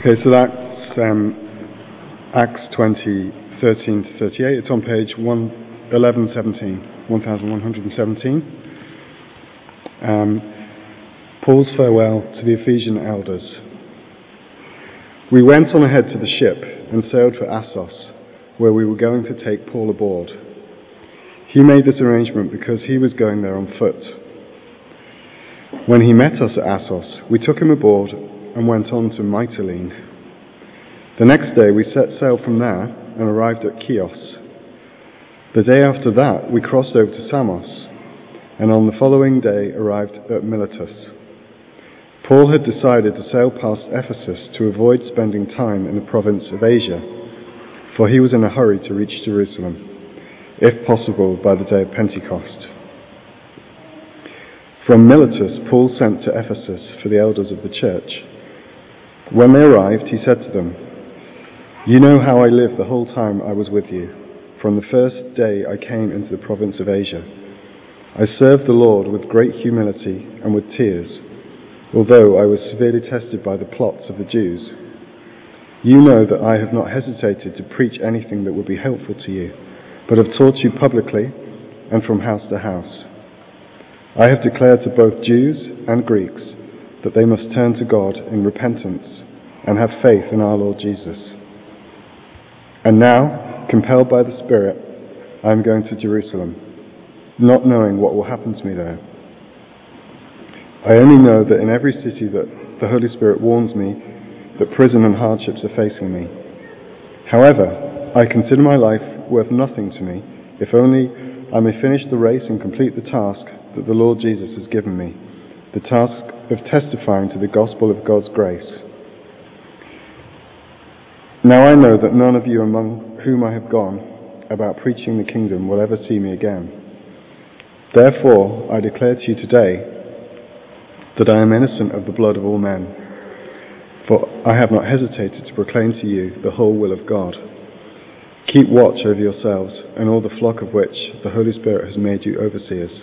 Okay, so that's um, Acts 20, 13 to 38. It's on page 1, 1117, 1117. Um, Paul's farewell to the Ephesian elders. We went on ahead to the ship and sailed for Assos, where we were going to take Paul aboard. He made this arrangement because he was going there on foot. When he met us at Assos, we took him aboard and went on to Mytilene. The next day we set sail from there and arrived at Chios. The day after that we crossed over to Samos, and on the following day arrived at Miletus. Paul had decided to sail past Ephesus to avoid spending time in the province of Asia, for he was in a hurry to reach Jerusalem, if possible by the day of Pentecost. From Miletus, Paul sent to Ephesus for the elders of the church. When they arrived, he said to them, You know how I lived the whole time I was with you, from the first day I came into the province of Asia. I served the Lord with great humility and with tears, although I was severely tested by the plots of the Jews. You know that I have not hesitated to preach anything that would be helpful to you, but have taught you publicly and from house to house. I have declared to both Jews and Greeks that they must turn to God in repentance and have faith in our Lord Jesus. And now, compelled by the Spirit, I am going to Jerusalem, not knowing what will happen to me there. I only know that in every city that the Holy Spirit warns me that prison and hardships are facing me. However, I consider my life worth nothing to me if only I may finish the race and complete the task that the Lord Jesus has given me the task of testifying to the gospel of God's grace. Now I know that none of you among whom I have gone about preaching the kingdom will ever see me again. Therefore, I declare to you today that I am innocent of the blood of all men, for I have not hesitated to proclaim to you the whole will of God. Keep watch over yourselves and all the flock of which the Holy Spirit has made you overseers.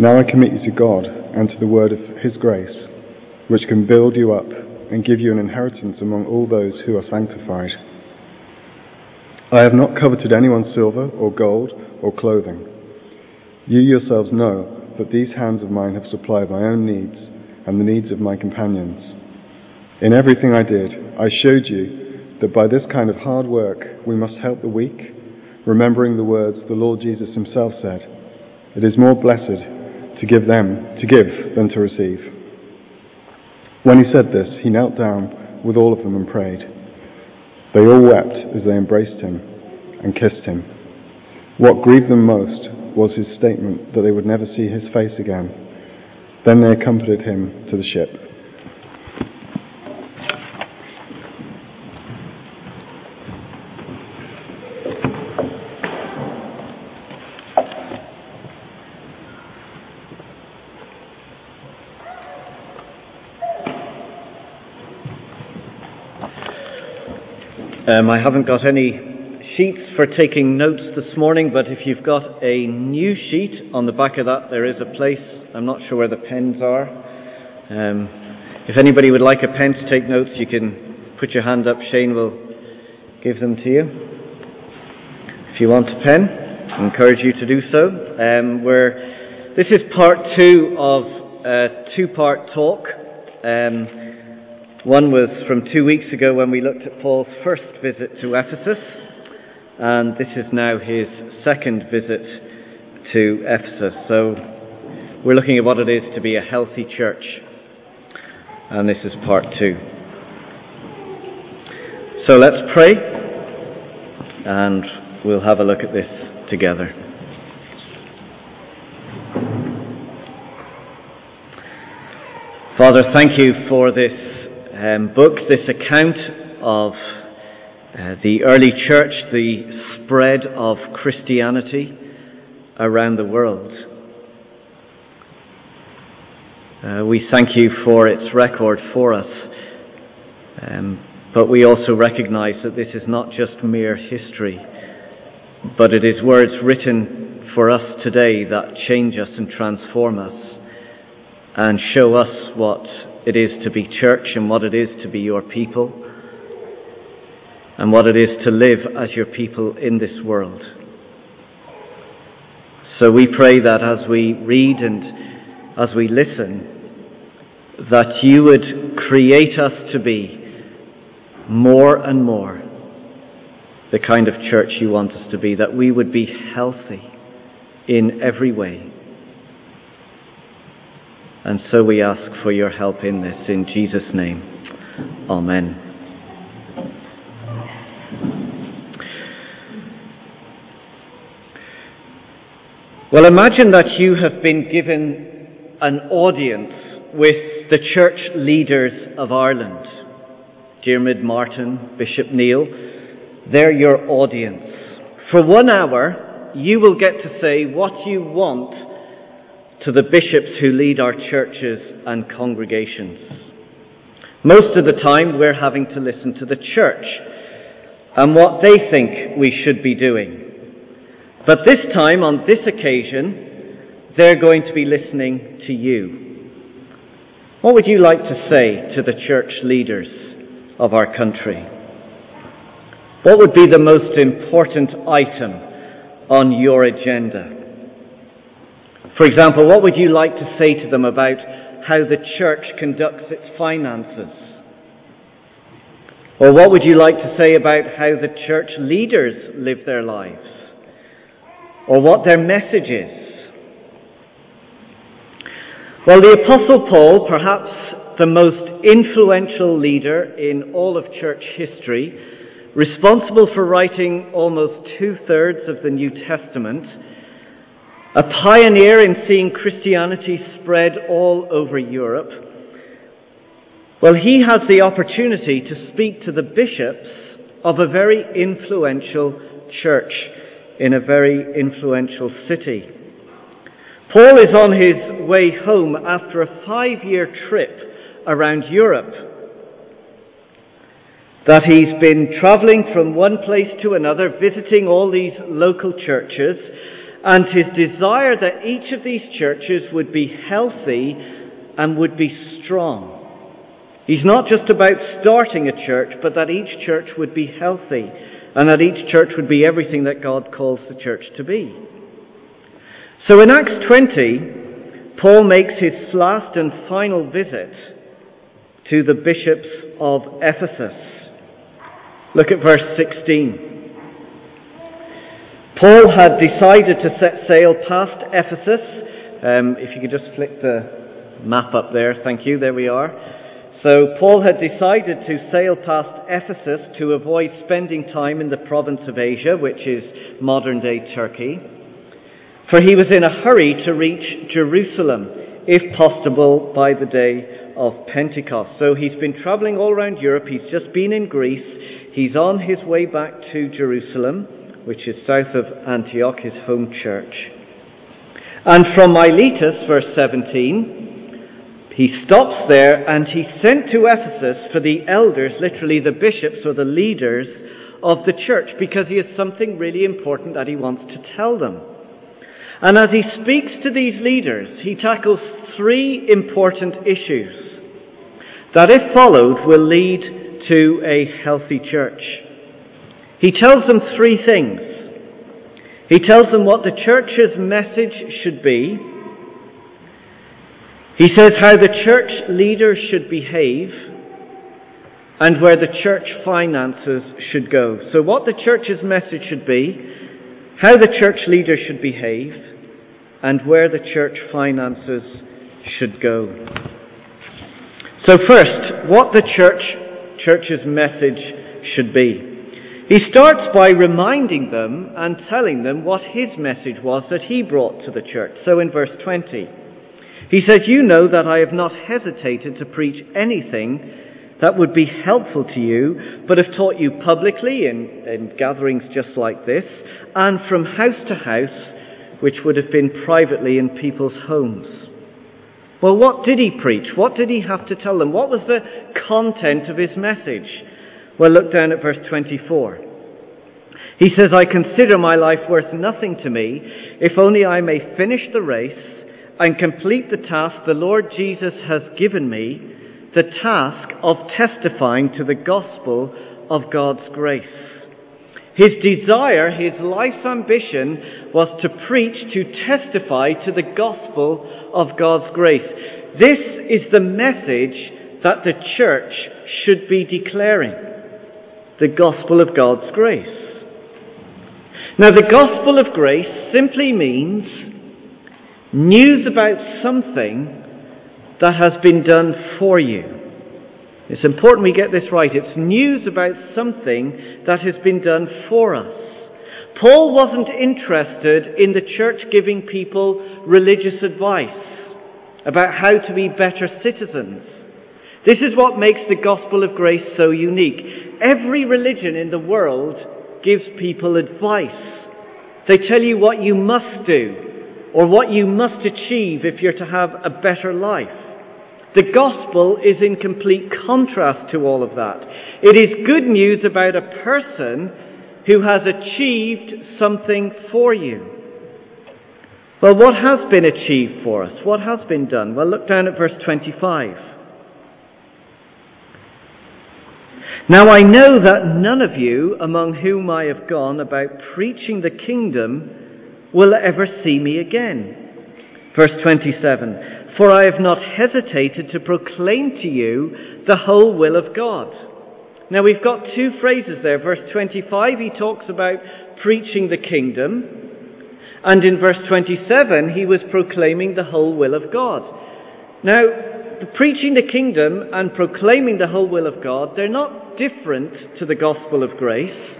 Now I commit you to God and to the word of His grace, which can build you up and give you an inheritance among all those who are sanctified. I have not coveted anyone's silver or gold or clothing. You yourselves know that these hands of mine have supplied my own needs and the needs of my companions. In everything I did, I showed you that by this kind of hard work we must help the weak, remembering the words the Lord Jesus himself said, It is more blessed to give them to give than to receive. When he said this, he knelt down with all of them and prayed. They all wept as they embraced him and kissed him. What grieved them most was his statement that they would never see his face again. Then they accompanied him to the ship. Um, I haven't got any sheets for taking notes this morning, but if you've got a new sheet on the back of that, there is a place. I'm not sure where the pens are. Um, if anybody would like a pen to take notes, you can put your hand up. Shane will give them to you. If you want a pen, I encourage you to do so. Um, we're, this is part two of a two part talk. Um, one was from two weeks ago when we looked at Paul's first visit to Ephesus, and this is now his second visit to Ephesus. So we're looking at what it is to be a healthy church, and this is part two. So let's pray, and we'll have a look at this together. Father, thank you for this um, book, this account of uh, the early church, the spread of Christianity around the world. Uh, we thank you for its record for us, um, but we also recognize that this is not just mere history, but it is words written for us today that change us and transform us and show us what it is to be church and what it is to be your people and what it is to live as your people in this world. So we pray that as we read and as we listen, that you would create us to be more and more the kind of church you want us to be, that we would be healthy in every way. And so we ask for your help in this in Jesus' name. Amen. Well, imagine that you have been given an audience with the church leaders of Ireland. Diarmuid Martin, Bishop Neil, they're your audience. For one hour, you will get to say what you want to the bishops who lead our churches and congregations. Most of the time, we're having to listen to the church and what they think we should be doing. But this time, on this occasion, they're going to be listening to you. What would you like to say to the church leaders of our country? What would be the most important item on your agenda? For example, what would you like to say to them about how the church conducts its finances? Or what would you like to say about how the church leaders live their lives? Or what their message is? Well, the Apostle Paul, perhaps the most influential leader in all of church history, responsible for writing almost two thirds of the New Testament, a pioneer in seeing Christianity spread all over Europe, well, he has the opportunity to speak to the bishops of a very influential church in a very influential city. Paul is on his way home after a five year trip around Europe. That he's been travelling from one place to another, visiting all these local churches, and his desire that each of these churches would be healthy and would be strong. He's not just about starting a church, but that each church would be healthy and that each church would be everything that God calls the church to be. So in Acts 20, Paul makes his last and final visit to the bishops of Ephesus. Look at verse 16. Paul had decided to set sail past Ephesus. Um, if you could just flick the map up there, thank you, there we are. So Paul had decided to sail past Ephesus to avoid spending time in the province of Asia, which is modern day Turkey. For he was in a hurry to reach Jerusalem, if possible, by the day of Pentecost. So he's been traveling all around Europe. He's just been in Greece. He's on his way back to Jerusalem, which is south of Antioch, his home church. And from Miletus, verse 17, he stops there and he sent to Ephesus for the elders, literally the bishops or the leaders of the church, because he has something really important that he wants to tell them. And as he speaks to these leaders, he tackles three important issues that, if followed, will lead to a healthy church. He tells them three things. He tells them what the church's message should be. He says how the church leaders should behave and where the church finances should go. So, what the church's message should be, how the church leaders should behave, and where the church finances should go. So first, what the church church's message should be. He starts by reminding them and telling them what his message was that he brought to the church. So in verse 20, he says, You know that I have not hesitated to preach anything that would be helpful to you, but have taught you publicly in, in gatherings just like this, and from house to house, which would have been privately in people's homes. Well, what did he preach? What did he have to tell them? What was the content of his message? Well, look down at verse 24. He says, I consider my life worth nothing to me, if only I may finish the race and complete the task the Lord Jesus has given me the task of testifying to the gospel of God's grace. His desire, his life's ambition was to preach, to testify to the gospel of God's grace. This is the message that the church should be declaring. The gospel of God's grace. Now the gospel of grace simply means news about something that has been done for you. It's important we get this right. It's news about something that has been done for us. Paul wasn't interested in the church giving people religious advice about how to be better citizens. This is what makes the gospel of grace so unique. Every religion in the world gives people advice. They tell you what you must do or what you must achieve if you're to have a better life. The gospel is in complete contrast to all of that. It is good news about a person who has achieved something for you. Well, what has been achieved for us? What has been done? Well, look down at verse 25. Now I know that none of you among whom I have gone about preaching the kingdom will ever see me again. Verse 27 For I have not hesitated to proclaim to you the whole will of God. Now we've got two phrases there. Verse 25, he talks about preaching the kingdom. And in verse 27, he was proclaiming the whole will of God. Now, preaching the kingdom and proclaiming the whole will of God, they're not different to the gospel of grace.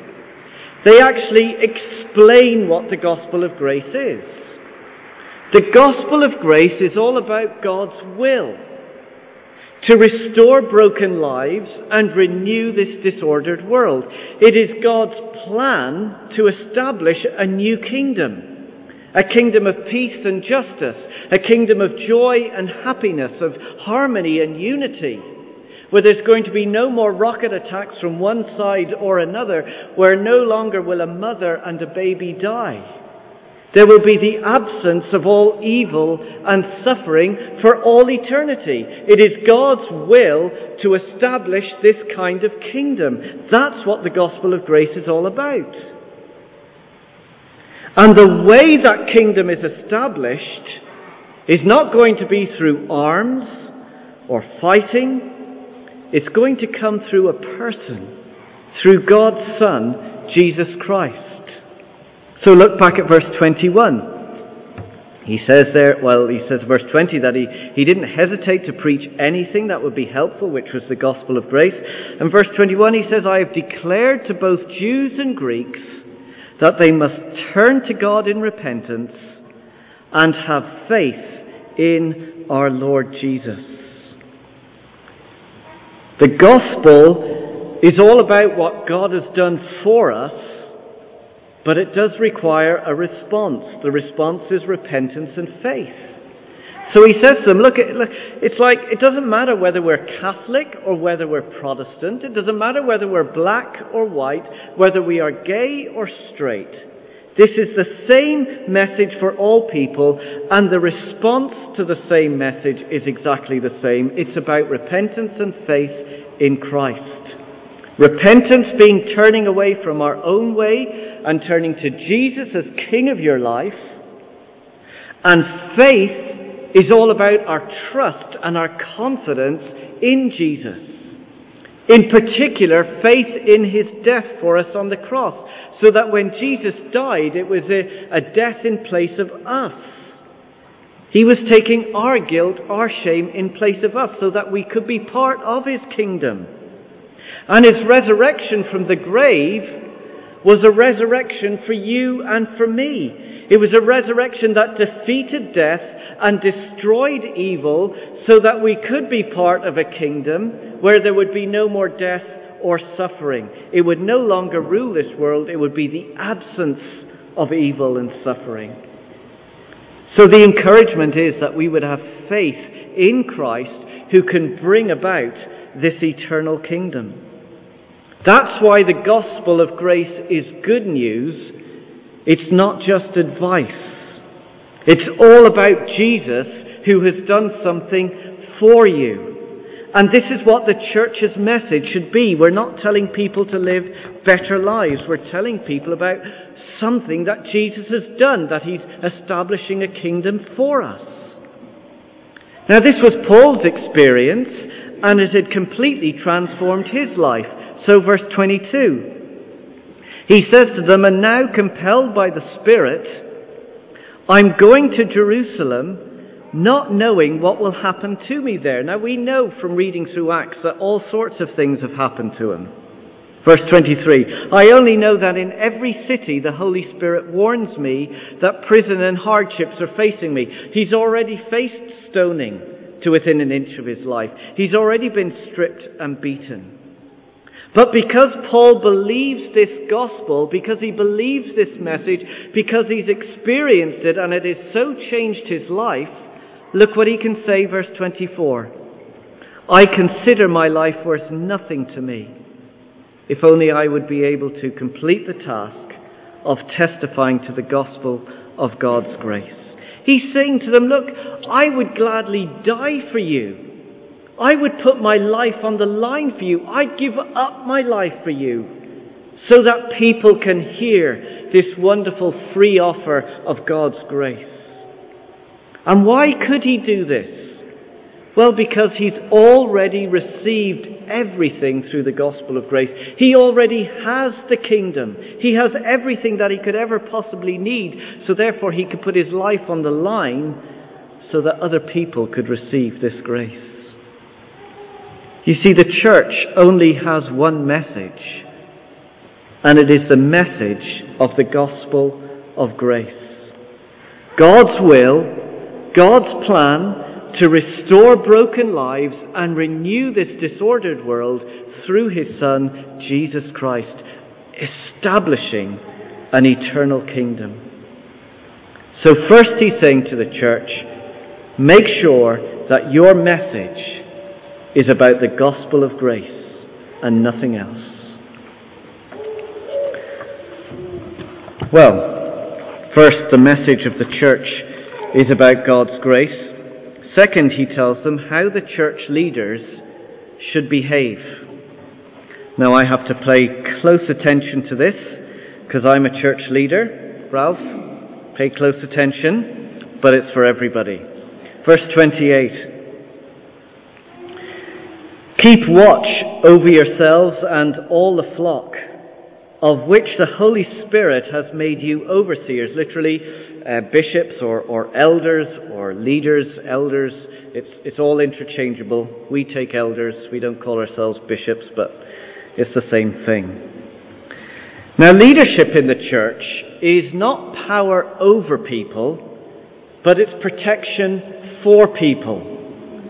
They actually explain what the gospel of grace is. The gospel of grace is all about God's will to restore broken lives and renew this disordered world. It is God's plan to establish a new kingdom. A kingdom of peace and justice, a kingdom of joy and happiness, of harmony and unity, where there's going to be no more rocket attacks from one side or another, where no longer will a mother and a baby die. There will be the absence of all evil and suffering for all eternity. It is God's will to establish this kind of kingdom. That's what the gospel of grace is all about. And the way that kingdom is established is not going to be through arms or fighting. It's going to come through a person, through God's Son, Jesus Christ. So look back at verse 21. He says there, well, he says verse 20 that he, he didn't hesitate to preach anything that would be helpful, which was the gospel of grace. And verse 21 he says, I have declared to both Jews and Greeks that they must turn to God in repentance and have faith in our Lord Jesus. The gospel is all about what God has done for us but it does require a response. The response is repentance and faith. So he says to them, look, it's like it doesn't matter whether we're Catholic or whether we're Protestant. It doesn't matter whether we're black or white, whether we are gay or straight. This is the same message for all people, and the response to the same message is exactly the same. It's about repentance and faith in Christ. Repentance being turning away from our own way and turning to Jesus as King of your life. And faith is all about our trust and our confidence in Jesus. In particular, faith in his death for us on the cross, so that when Jesus died, it was a, a death in place of us. He was taking our guilt, our shame in place of us, so that we could be part of his kingdom. And his resurrection from the grave was a resurrection for you and for me. It was a resurrection that defeated death and destroyed evil so that we could be part of a kingdom where there would be no more death or suffering. It would no longer rule this world. It would be the absence of evil and suffering. So the encouragement is that we would have faith in Christ who can bring about this eternal kingdom. That's why the gospel of grace is good news. It's not just advice. It's all about Jesus who has done something for you. And this is what the church's message should be. We're not telling people to live better lives. We're telling people about something that Jesus has done, that he's establishing a kingdom for us. Now, this was Paul's experience, and it had completely transformed his life. So, verse 22. He says to them, And now, compelled by the Spirit, I'm going to Jerusalem not knowing what will happen to me there. Now we know from reading through Acts that all sorts of things have happened to him. Verse 23 I only know that in every city the Holy Spirit warns me that prison and hardships are facing me. He's already faced stoning to within an inch of his life, he's already been stripped and beaten. But because Paul believes this gospel, because he believes this message, because he's experienced it and it has so changed his life, Look what he can say, verse 24. I consider my life worth nothing to me, if only I would be able to complete the task of testifying to the gospel of God's grace. He's saying to them, Look, I would gladly die for you. I would put my life on the line for you. I'd give up my life for you so that people can hear this wonderful free offer of God's grace. And why could he do this? Well, because he's already received everything through the gospel of grace. He already has the kingdom. He has everything that he could ever possibly need. So therefore he could put his life on the line so that other people could receive this grace. You see, the church only has one message, and it is the message of the gospel of grace. God's will God's plan to restore broken lives and renew this disordered world through his Son, Jesus Christ, establishing an eternal kingdom. So, first, he's saying to the church, make sure that your message is about the gospel of grace and nothing else. Well, first, the message of the church is about God's grace. Second, he tells them how the church leaders should behave. Now, I have to pay close attention to this because I'm a church leader. Ralph, pay close attention, but it's for everybody. Verse 28. Keep watch over yourselves and all the flock of which the Holy Spirit has made you overseers, literally uh, bishops or, or elders or leaders, elders. It's, it's all interchangeable. We take elders, we don't call ourselves bishops, but it's the same thing. Now, leadership in the church is not power over people, but it's protection for people.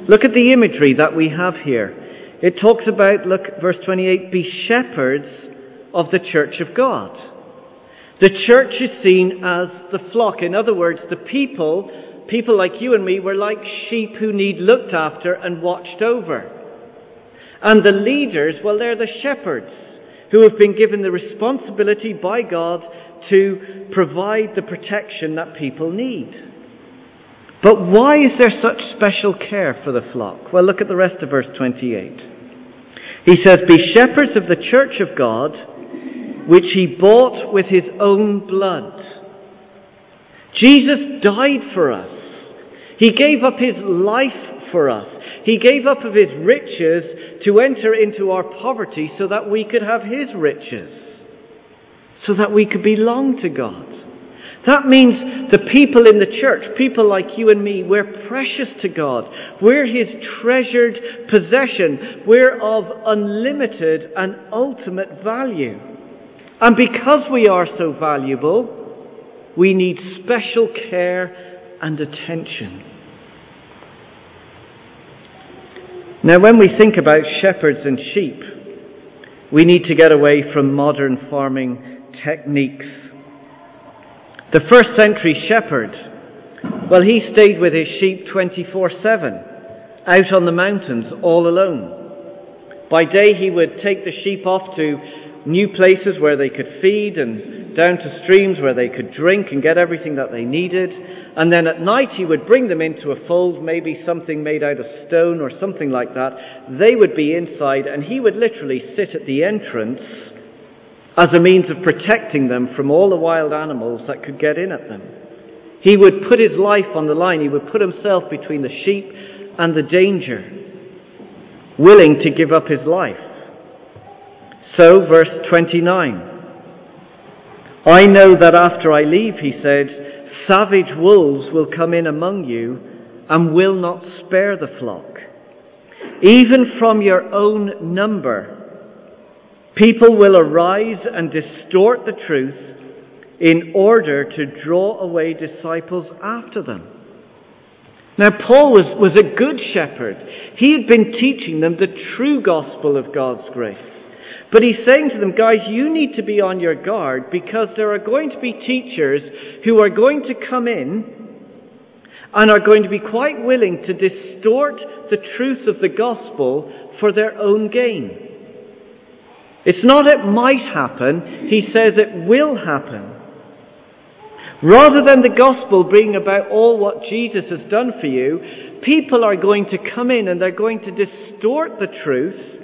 Look at the imagery that we have here. It talks about, look, verse 28, be shepherds of the church of God. The church is seen as the flock. In other words, the people, people like you and me, were like sheep who need looked after and watched over. And the leaders, well, they're the shepherds who have been given the responsibility by God to provide the protection that people need. But why is there such special care for the flock? Well, look at the rest of verse 28. He says, Be shepherds of the church of God which he bought with his own blood. Jesus died for us. He gave up his life for us. He gave up of his riches to enter into our poverty so that we could have his riches, so that we could belong to God. That means the people in the church, people like you and me, we're precious to God. We're His treasured possession. We're of unlimited and ultimate value. And because we are so valuable, we need special care and attention. Now, when we think about shepherds and sheep, we need to get away from modern farming techniques. The first century shepherd, well, he stayed with his sheep 24 7, out on the mountains all alone. By day, he would take the sheep off to new places where they could feed and down to streams where they could drink and get everything that they needed. And then at night he would bring them into a fold, maybe something made out of stone or something like that. They would be inside and he would literally sit at the entrance as a means of protecting them from all the wild animals that could get in at them. He would put his life on the line. He would put himself between the sheep and the danger, willing to give up his life. So, verse 29. I know that after I leave, he said, savage wolves will come in among you and will not spare the flock. Even from your own number, people will arise and distort the truth in order to draw away disciples after them. Now, Paul was, was a good shepherd. He had been teaching them the true gospel of God's grace. But he's saying to them, guys, you need to be on your guard because there are going to be teachers who are going to come in and are going to be quite willing to distort the truth of the gospel for their own gain. It's not it might happen, he says it will happen. Rather than the gospel being about all what Jesus has done for you, people are going to come in and they're going to distort the truth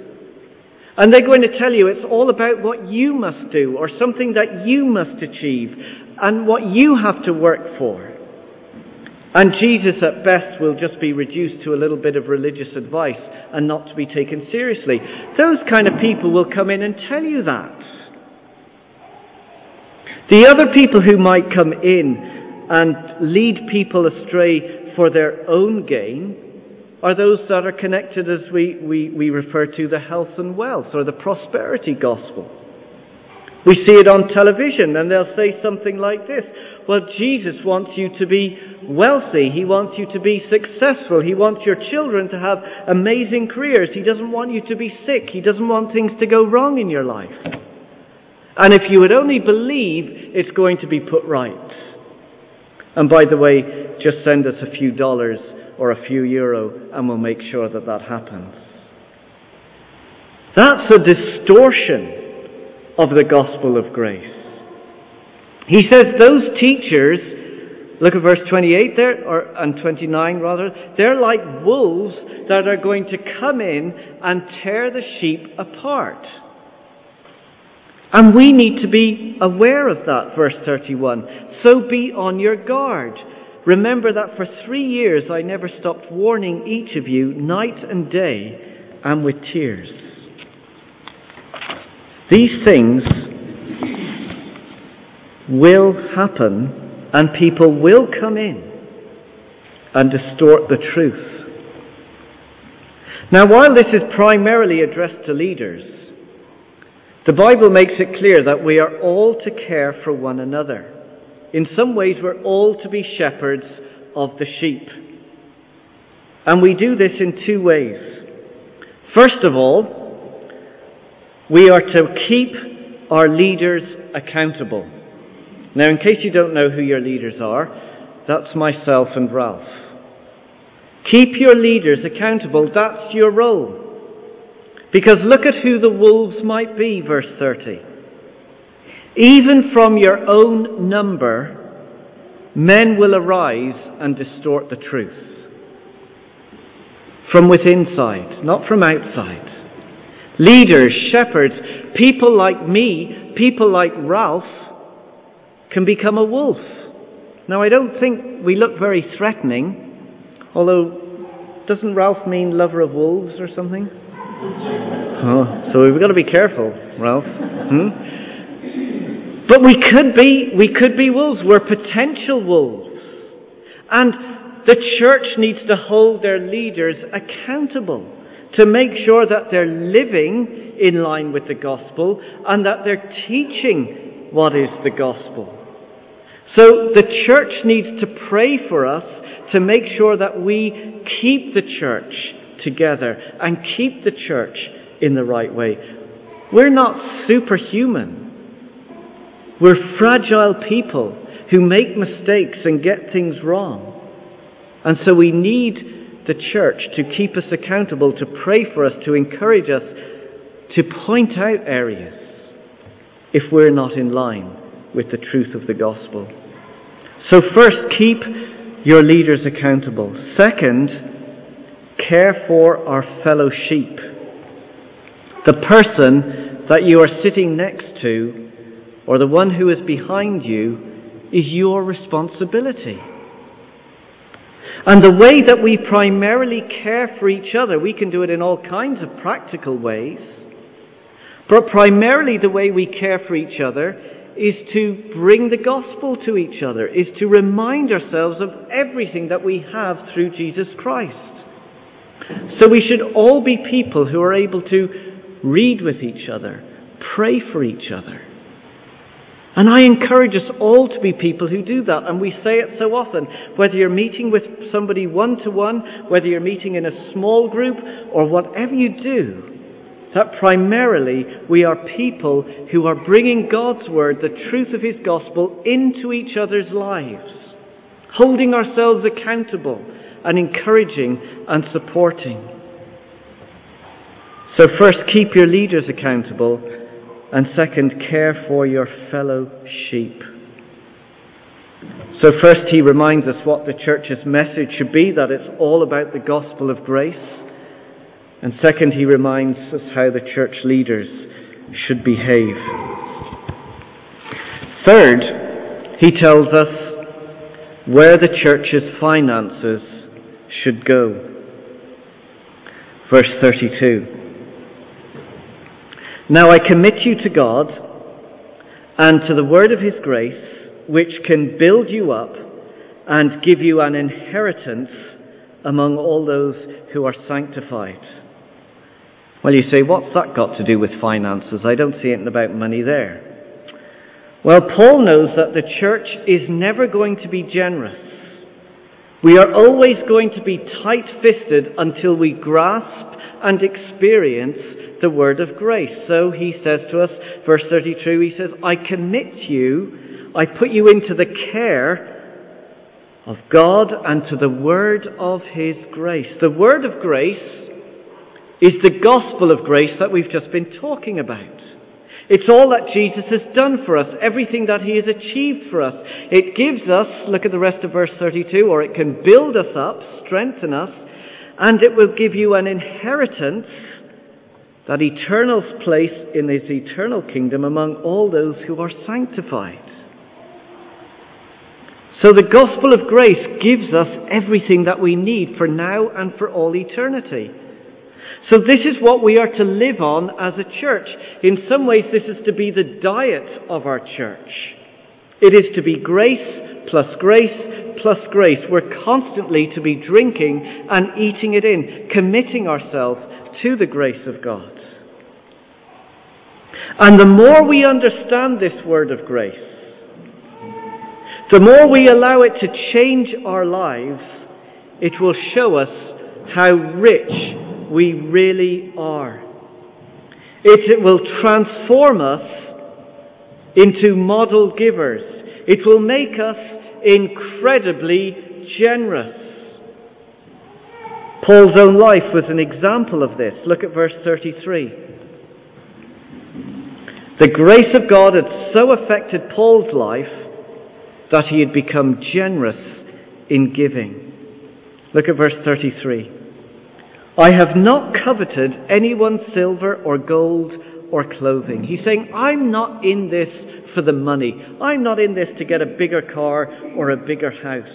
and they're going to tell you it's all about what you must do or something that you must achieve and what you have to work for. And Jesus at best will just be reduced to a little bit of religious advice and not to be taken seriously. Those kind of people will come in and tell you that. The other people who might come in and lead people astray for their own gain are those that are connected, as we, we, we refer to, the health and wealth or the prosperity gospel. We see it on television and they'll say something like this. Well, Jesus wants you to be wealthy. He wants you to be successful. He wants your children to have amazing careers. He doesn't want you to be sick. He doesn't want things to go wrong in your life. And if you would only believe, it's going to be put right. And by the way, just send us a few dollars or a few euro and we'll make sure that that happens. That's a distortion of the gospel of grace. He says those teachers, look at verse 28 there, or, and 29 rather, they're like wolves that are going to come in and tear the sheep apart. And we need to be aware of that, verse 31. So be on your guard. Remember that for three years I never stopped warning each of you night and day and with tears. These things will happen and people will come in and distort the truth. Now, while this is primarily addressed to leaders, the Bible makes it clear that we are all to care for one another. In some ways, we're all to be shepherds of the sheep. And we do this in two ways. First of all, we are to keep our leaders accountable. Now, in case you don't know who your leaders are, that's myself and Ralph. Keep your leaders accountable. That's your role. Because look at who the wolves might be, verse 30. Even from your own number, men will arise and distort the truth. From within not from outside. Leaders, shepherds, people like me, people like Ralph, can become a wolf. Now, I don't think we look very threatening, although doesn't Ralph mean lover of wolves or something? Oh, so we've got to be careful, Ralph. Hmm? But we could be, we could be wolves. We're potential wolves. And the church needs to hold their leaders accountable to make sure that they're living in line with the gospel and that they're teaching what is the gospel. So the church needs to pray for us to make sure that we keep the church together and keep the church in the right way. We're not superhuman. We're fragile people who make mistakes and get things wrong. And so we need the church to keep us accountable, to pray for us, to encourage us, to point out areas if we're not in line with the truth of the gospel. So, first, keep your leaders accountable. Second, care for our fellow sheep. The person that you are sitting next to, or the one who is behind you, is your responsibility. And the way that we primarily care for each other, we can do it in all kinds of practical ways, but primarily the way we care for each other is to bring the gospel to each other, is to remind ourselves of everything that we have through Jesus Christ. So we should all be people who are able to read with each other, pray for each other. And I encourage us all to be people who do that. And we say it so often. Whether you're meeting with somebody one to one, whether you're meeting in a small group, or whatever you do, that primarily we are people who are bringing God's Word, the truth of His gospel, into each other's lives, holding ourselves accountable and encouraging and supporting. So, first, keep your leaders accountable, and second, care for your fellow sheep. So, first, he reminds us what the church's message should be that it's all about the gospel of grace. And second, he reminds us how the church leaders should behave. Third, he tells us where the church's finances should go. Verse 32. Now I commit you to God and to the word of his grace, which can build you up and give you an inheritance among all those who are sanctified. Well, you say, what's that got to do with finances? I don't see anything about money there. Well, Paul knows that the church is never going to be generous. We are always going to be tight fisted until we grasp and experience the word of grace. So he says to us, verse 32, he says, I commit you, I put you into the care of God and to the word of his grace. The word of grace is the gospel of grace that we've just been talking about. It's all that Jesus has done for us, everything that he has achieved for us. It gives us, look at the rest of verse 32, or it can build us up, strengthen us, and it will give you an inheritance, that eternal place in his eternal kingdom among all those who are sanctified. So the gospel of grace gives us everything that we need for now and for all eternity. So this is what we are to live on as a church. In some ways, this is to be the diet of our church. It is to be grace plus grace plus grace. We're constantly to be drinking and eating it in, committing ourselves to the grace of God. And the more we understand this word of grace, the more we allow it to change our lives, it will show us how rich we really are. It will transform us into model givers. It will make us incredibly generous. Paul's own life was an example of this. Look at verse 33. The grace of God had so affected Paul's life that he had become generous in giving. Look at verse 33. I have not coveted anyone's silver or gold or clothing. He's saying, I'm not in this for the money. I'm not in this to get a bigger car or a bigger house.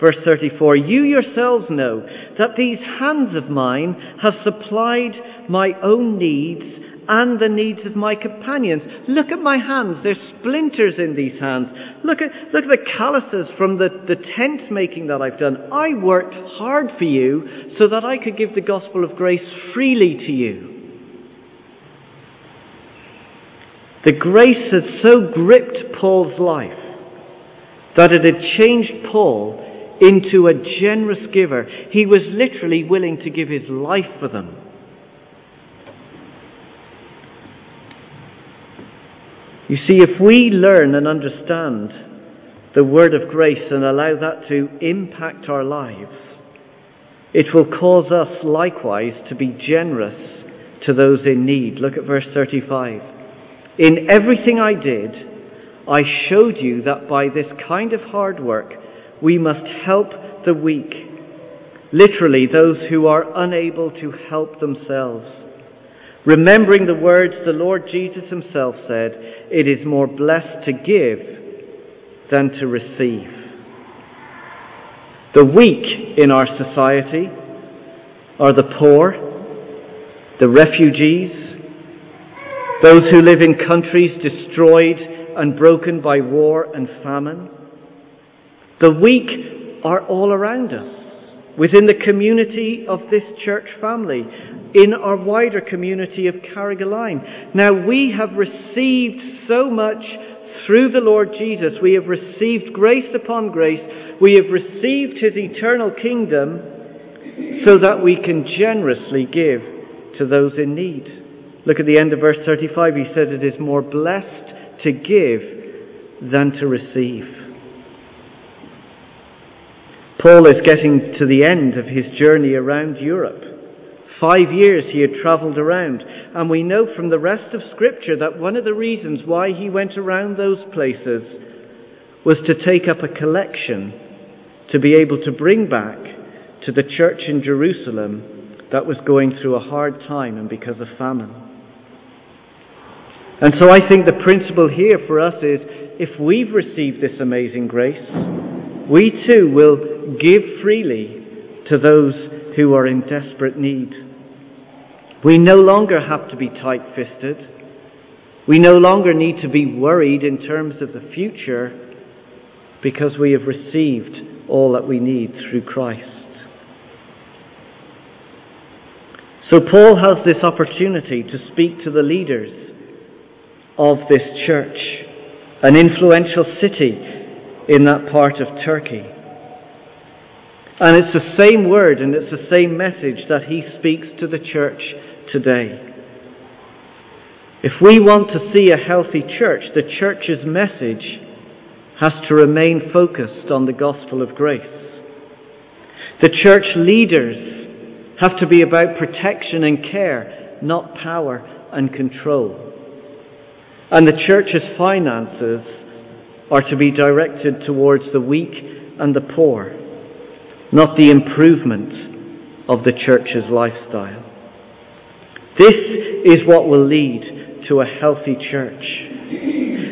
Verse 34, you yourselves know that these hands of mine have supplied my own needs and the needs of my companions. Look at my hands. There's splinters in these hands. Look at, look at the calluses from the, the tent making that I've done. I worked hard for you so that I could give the gospel of grace freely to you. The grace had so gripped Paul's life that it had changed Paul into a generous giver. He was literally willing to give his life for them. You see, if we learn and understand the word of grace and allow that to impact our lives, it will cause us likewise to be generous to those in need. Look at verse 35. In everything I did, I showed you that by this kind of hard work, we must help the weak, literally, those who are unable to help themselves. Remembering the words the Lord Jesus himself said, it is more blessed to give than to receive. The weak in our society are the poor, the refugees, those who live in countries destroyed and broken by war and famine. The weak are all around us, within the community of this church family, in our wider community of Carrigaline. Now, we have received so much through the Lord Jesus. We have received grace upon grace. We have received His eternal kingdom so that we can generously give to those in need. Look at the end of verse 35. He said, It is more blessed to give than to receive. Paul is getting to the end of his journey around Europe. Five years he had travelled around, and we know from the rest of Scripture that one of the reasons why he went around those places was to take up a collection to be able to bring back to the church in Jerusalem that was going through a hard time and because of famine. And so I think the principle here for us is if we've received this amazing grace, we too will give freely to those who are in desperate need. We no longer have to be tight fisted. We no longer need to be worried in terms of the future because we have received all that we need through Christ. So Paul has this opportunity to speak to the leaders of this church, an influential city in that part of Turkey. And it's the same word and it's the same message that he speaks to the church today. If we want to see a healthy church, the church's message has to remain focused on the gospel of grace. The church leaders have to be about protection and care, not power and control. And the church's finances are to be directed towards the weak and the poor not the improvement of the church's lifestyle. This is what will lead to a healthy church.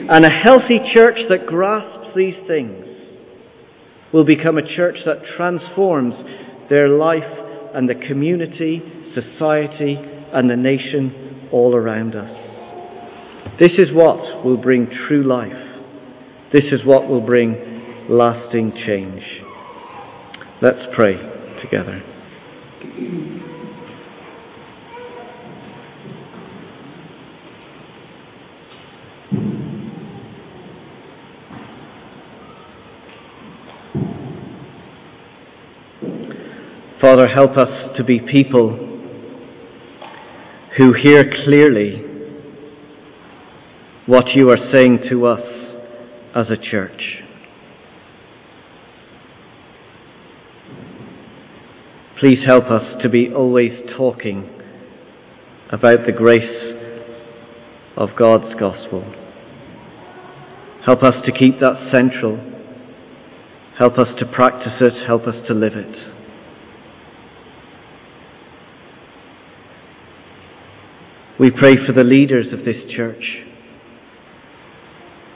And a healthy church that grasps these things will become a church that transforms their life and the community, society, and the nation all around us. This is what will bring true life. This is what will bring lasting change. Let's pray together. Father, help us to be people who hear clearly what you are saying to us as a church. Please help us to be always talking about the grace of God's gospel. Help us to keep that central. Help us to practice it. Help us to live it. We pray for the leaders of this church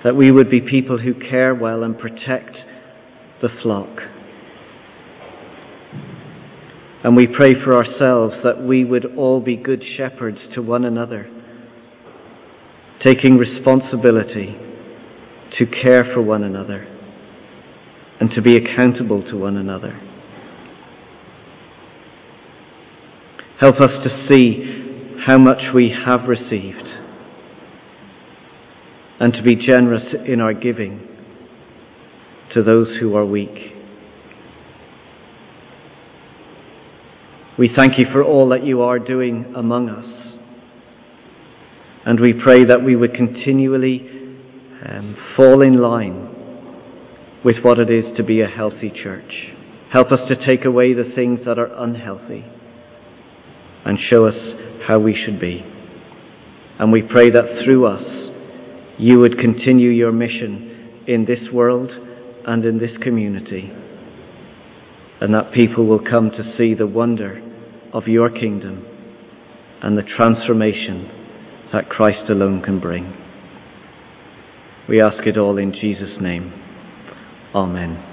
that we would be people who care well and protect the flock. And we pray for ourselves that we would all be good shepherds to one another, taking responsibility to care for one another and to be accountable to one another. Help us to see how much we have received and to be generous in our giving to those who are weak. We thank you for all that you are doing among us. And we pray that we would continually um, fall in line with what it is to be a healthy church. Help us to take away the things that are unhealthy and show us how we should be. And we pray that through us, you would continue your mission in this world and in this community, and that people will come to see the wonder of your kingdom and the transformation that Christ alone can bring. We ask it all in Jesus' name. Amen.